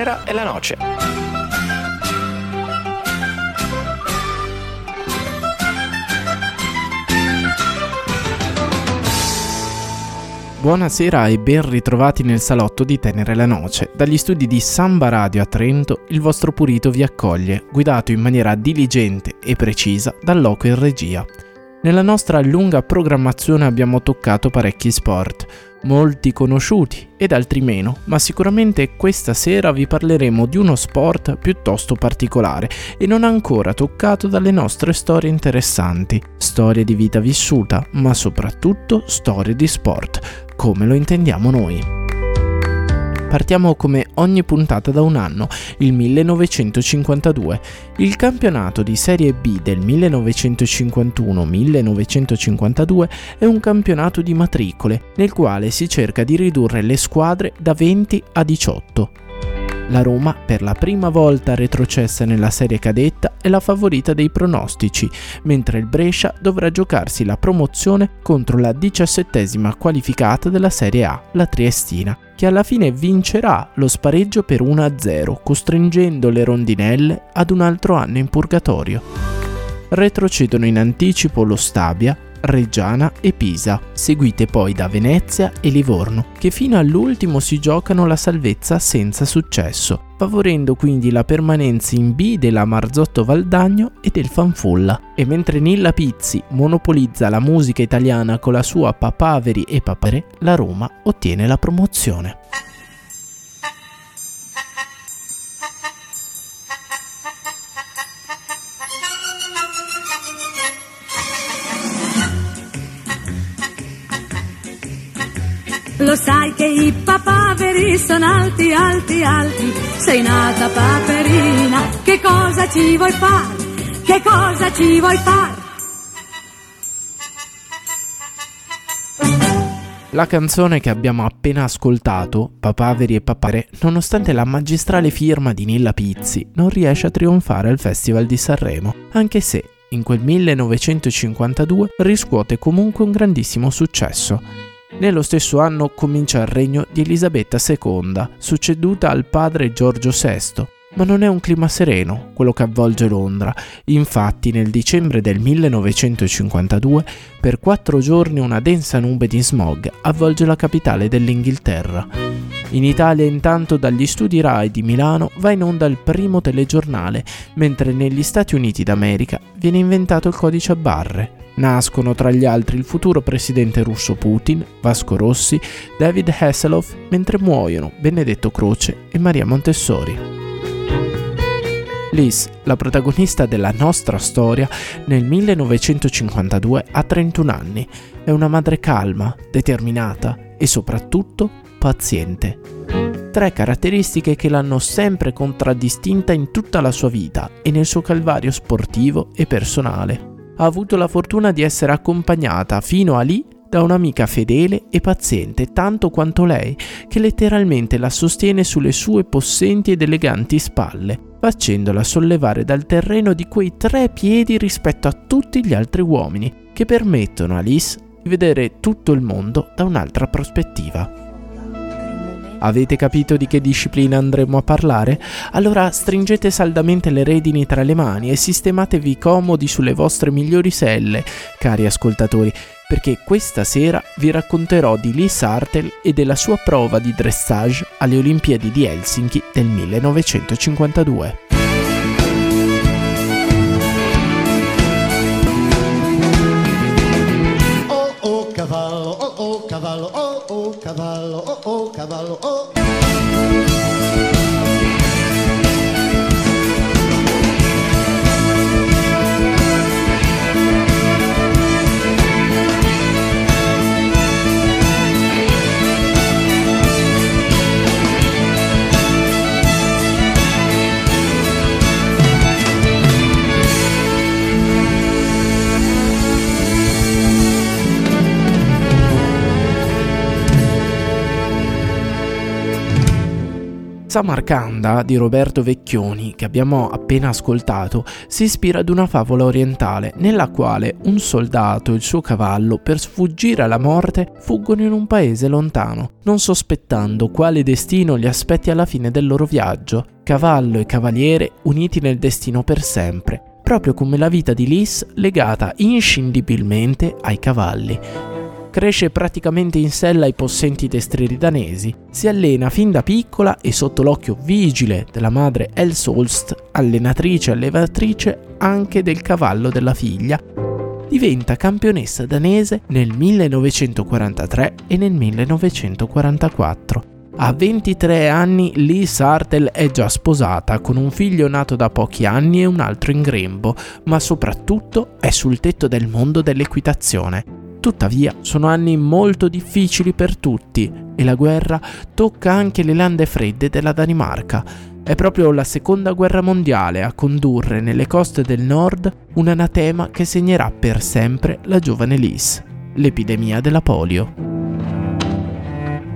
Tenera e la Noce. Buonasera e ben ritrovati nel salotto di Tenere la Noce. Dagli studi di Samba Radio a Trento, il vostro purito vi accoglie, guidato in maniera diligente e precisa dal loco in regia. Nella nostra lunga programmazione abbiamo toccato parecchi sport, molti conosciuti ed altri meno, ma sicuramente questa sera vi parleremo di uno sport piuttosto particolare e non ancora toccato dalle nostre storie interessanti, storie di vita vissuta, ma soprattutto storie di sport, come lo intendiamo noi. Partiamo come ogni puntata da un anno, il 1952. Il campionato di Serie B del 1951-1952 è un campionato di matricole, nel quale si cerca di ridurre le squadre da 20 a 18. La Roma, per la prima volta retrocessa nella serie cadetta, è la favorita dei pronostici, mentre il Brescia dovrà giocarsi la promozione contro la diciassettesima qualificata della Serie A, la Triestina, che alla fine vincerà lo spareggio per 1-0, costringendo le rondinelle ad un altro anno in purgatorio. Retrocedono in anticipo lo Stabia, Reggiana e Pisa, seguite poi da Venezia e Livorno, che fino all'ultimo si giocano la salvezza senza successo, favorendo quindi la permanenza in B della Marzotto Valdagno e del Fanfulla. E mentre Nilla Pizzi monopolizza la musica italiana con la sua Papaveri e Papere, la Roma ottiene la promozione. Lo sai che i papaveri sono alti, alti, alti. Sei nata paperina, che cosa ci vuoi fare? Che cosa ci vuoi fare? La canzone che abbiamo appena ascoltato, Papaveri e Papare, nonostante la magistrale firma di Nilla Pizzi, non riesce a trionfare al Festival di Sanremo, anche se in quel 1952 riscuote comunque un grandissimo successo. Nello stesso anno comincia il regno di Elisabetta II, succeduta al padre Giorgio VI, ma non è un clima sereno quello che avvolge Londra. Infatti, nel dicembre del 1952, per quattro giorni una densa nube di smog avvolge la capitale dell'Inghilterra. In Italia, intanto, dagli studi RAI di Milano va in onda il primo telegiornale, mentre negli Stati Uniti d'America viene inventato il codice a barre. Nascono tra gli altri il futuro presidente russo Putin, Vasco Rossi, David Hasselhoff, mentre muoiono Benedetto Croce e Maria Montessori. Liz, la protagonista della nostra storia, nel 1952 ha 31 anni. È una madre calma, determinata e soprattutto paziente. Tre caratteristiche che l'hanno sempre contraddistinta in tutta la sua vita e nel suo calvario sportivo e personale ha avuto la fortuna di essere accompagnata fino a lì da un'amica fedele e paziente tanto quanto lei, che letteralmente la sostiene sulle sue possenti ed eleganti spalle, facendola sollevare dal terreno di quei tre piedi rispetto a tutti gli altri uomini, che permettono a Alice di vedere tutto il mondo da un'altra prospettiva. Avete capito di che disciplina andremo a parlare? Allora stringete saldamente le redini tra le mani e sistematevi comodi sulle vostre migliori selle, cari ascoltatori, perché questa sera vi racconterò di Lee Sartel e della sua prova di dressage alle Olimpiadi di Helsinki del 1952. Samarcanda di Roberto Vecchioni, che abbiamo appena ascoltato, si ispira ad una favola orientale nella quale un soldato e il suo cavallo, per sfuggire alla morte, fuggono in un paese lontano, non sospettando quale destino li aspetti alla fine del loro viaggio. Cavallo e cavaliere uniti nel destino per sempre, proprio come la vita di Lis legata inscindibilmente ai cavalli cresce praticamente in sella ai possenti destri danesi, si allena fin da piccola e sotto l'occhio vigile della madre Elsolst, allenatrice e allevatrice anche del cavallo della figlia, diventa campionessa danese nel 1943 e nel 1944. A 23 anni Liz Hartel è già sposata, con un figlio nato da pochi anni e un altro in grembo, ma soprattutto è sul tetto del mondo dell'equitazione. Tuttavia sono anni molto difficili per tutti e la guerra tocca anche le lande fredde della Danimarca. È proprio la seconda guerra mondiale a condurre nelle coste del nord un anatema che segnerà per sempre la giovane Lis, l'epidemia della polio.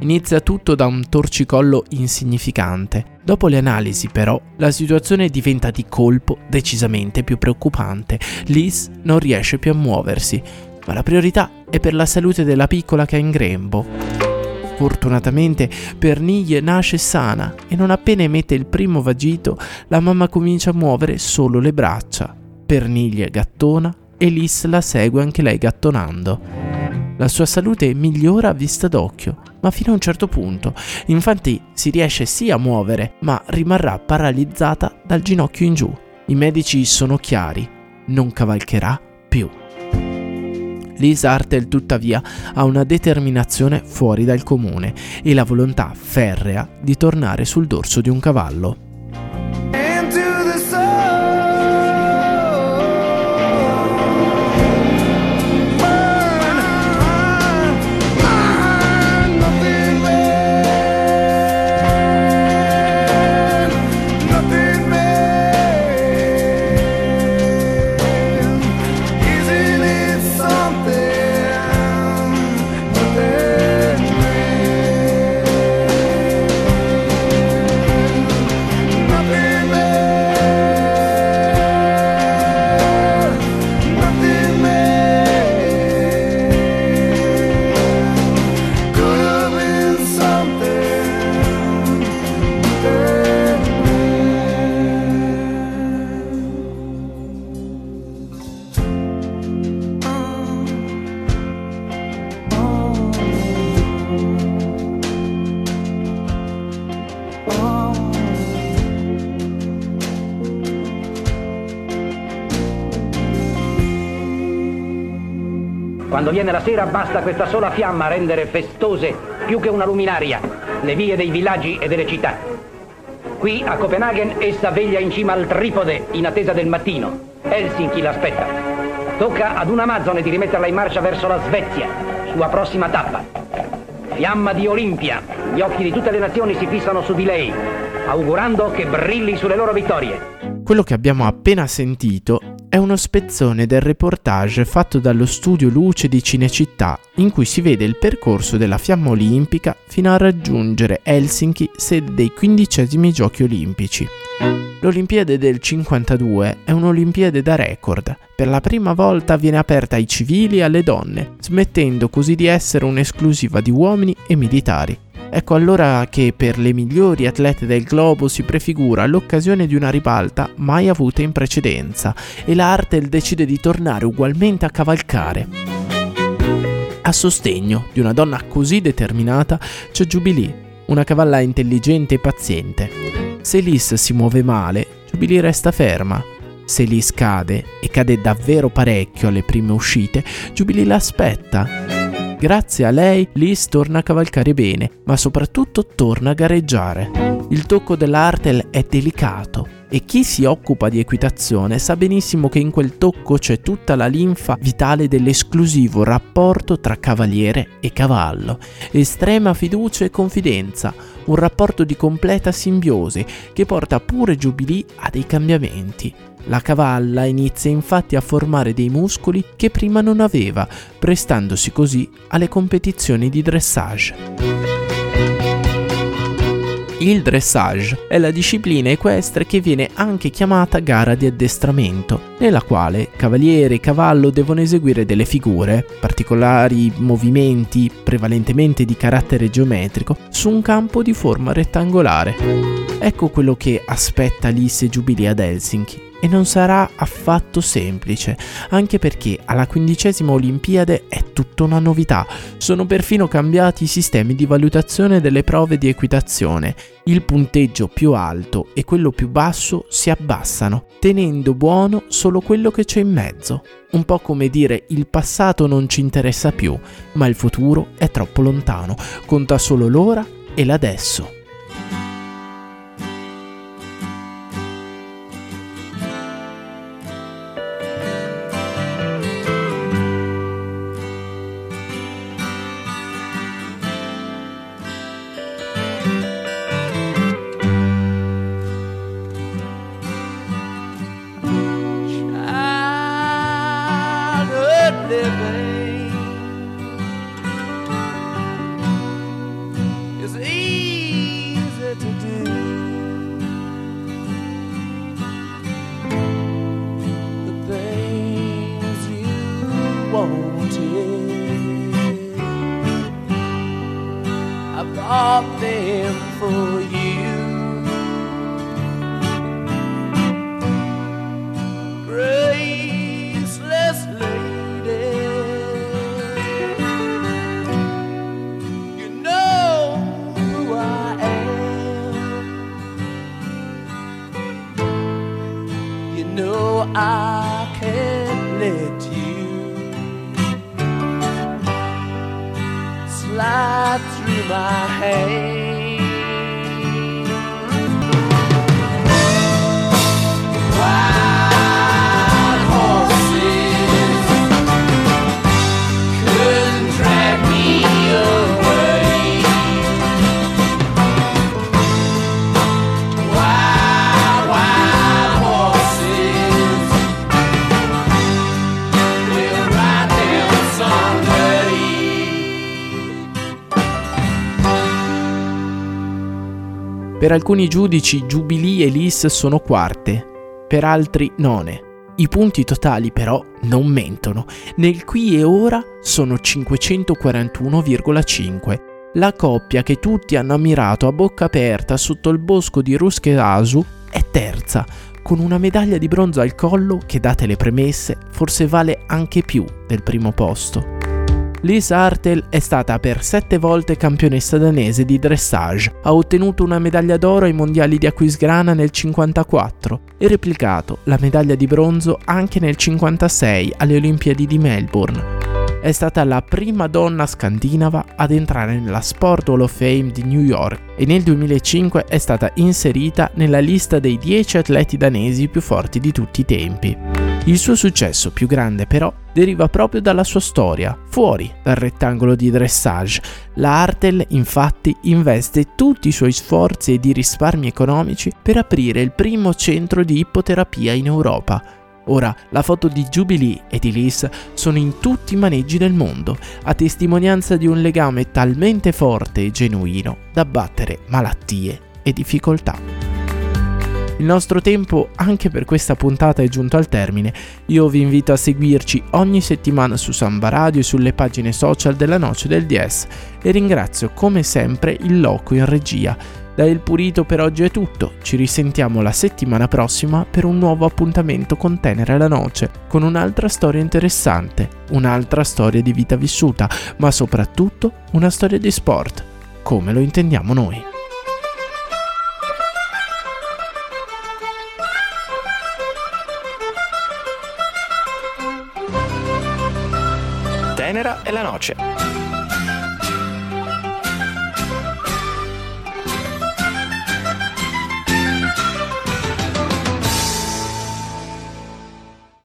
Inizia tutto da un torcicollo insignificante. Dopo le analisi, però, la situazione diventa di colpo decisamente più preoccupante. Liz non riesce più a muoversi ma la priorità è per la salute della piccola che è in grembo. Fortunatamente Perniglie nasce sana e non appena emette il primo vagito la mamma comincia a muovere solo le braccia. Perniglie gattona e Liz la segue anche lei gattonando. La sua salute migliora a vista d'occhio, ma fino a un certo punto. Infatti si riesce sì a muovere, ma rimarrà paralizzata dal ginocchio in giù. I medici sono chiari, non cavalcherà più. Liz Hartel tuttavia ha una determinazione fuori dal comune e la volontà ferrea di tornare sul dorso di un cavallo. Quando viene la sera basta questa sola fiamma a rendere festose più che una luminaria le vie dei villaggi e delle città. Qui a Copenaghen essa veglia in cima al tripode in attesa del mattino. Helsinki l'aspetta. Tocca ad un Amazone di rimetterla in marcia verso la Svezia, sua prossima tappa. Fiamma di Olimpia, gli occhi di tutte le nazioni si fissano su di lei, augurando che brilli sulle loro vittorie. Quello che abbiamo appena sentito è uno spezzone del reportage fatto dallo studio Luce di Cinecittà, in cui si vede il percorso della fiamma olimpica fino a raggiungere Helsinki, sede dei quindicesimi giochi olimpici. L'Olimpiade del 52 è un'Olimpiade da record. Per la prima volta viene aperta ai civili e alle donne, smettendo così di essere un'esclusiva di uomini e militari. Ecco allora che per le migliori atlete del globo si prefigura l'occasione di una ribalta mai avuta in precedenza e la Artel decide di tornare ugualmente a cavalcare. A sostegno di una donna così determinata c'è Jubilee, una cavalla intelligente e paziente. Se Liz si muove male, Jubilee resta ferma. Se Liz cade, e cade davvero parecchio alle prime uscite, Jubilee l'aspetta Grazie a lei Liz torna a cavalcare bene, ma soprattutto torna a gareggiare. Il tocco dell'Artel è delicato e chi si occupa di equitazione sa benissimo che in quel tocco c'è tutta la linfa vitale dell'esclusivo rapporto tra cavaliere e cavallo, estrema fiducia e confidenza, un rapporto di completa simbiosi che porta pure Jubilee a dei cambiamenti. La cavalla inizia infatti a formare dei muscoli che prima non aveva, prestandosi così alle competizioni di dressage. Il dressage è la disciplina equestre che viene anche chiamata gara di addestramento, nella quale cavaliere e cavallo devono eseguire delle figure, particolari movimenti prevalentemente di carattere geometrico, su un campo di forma rettangolare. Ecco quello che aspetta l'Isse Jubilee ad Helsinki e non sarà affatto semplice, anche perché alla quindicesima Olimpiade è tutta una novità. Sono perfino cambiati i sistemi di valutazione delle prove di equitazione. Il punteggio più alto e quello più basso si abbassano, tenendo buono solo quello che c'è in mezzo. Un po' come dire il passato non ci interessa più, ma il futuro è troppo lontano, conta solo l'ora e l'adesso. bought them for you. Graceless lady, you know who I am. You know I. my head. Per alcuni giudici Jubilee e Lis sono quarte, per altri none. I punti totali però non mentono, nel qui e ora sono 541,5. La coppia che tutti hanno ammirato a bocca aperta sotto il bosco di Ruskeasu è terza, con una medaglia di bronzo al collo che, date le premesse, forse vale anche più del primo posto. Lisa Hartel è stata per sette volte campionessa danese di dressage, ha ottenuto una medaglia d'oro ai mondiali di Aquisgrana nel 1954 e replicato la medaglia di bronzo anche nel 1956 alle Olimpiadi di Melbourne. È stata la prima donna scandinava ad entrare nella Sport Hall of Fame di New York e nel 2005 è stata inserita nella lista dei 10 atleti danesi più forti di tutti i tempi. Il suo successo più grande però deriva proprio dalla sua storia, fuori dal rettangolo di dressage. La Artel infatti investe tutti i suoi sforzi e di risparmi economici per aprire il primo centro di ippoterapia in Europa. Ora, la foto di Jubilee e di Liz sono in tutti i maneggi del mondo, a testimonianza di un legame talmente forte e genuino da battere malattie e difficoltà. Il nostro tempo anche per questa puntata è giunto al termine. Io vi invito a seguirci ogni settimana su Samba Radio e sulle pagine social della Noce del DS e ringrazio come sempre il loco in regia. Da El Purito per oggi è tutto, ci risentiamo la settimana prossima per un nuovo appuntamento con Tenere la Noce, con un'altra storia interessante, un'altra storia di vita vissuta, ma soprattutto una storia di sport, come lo intendiamo noi. E la Noce.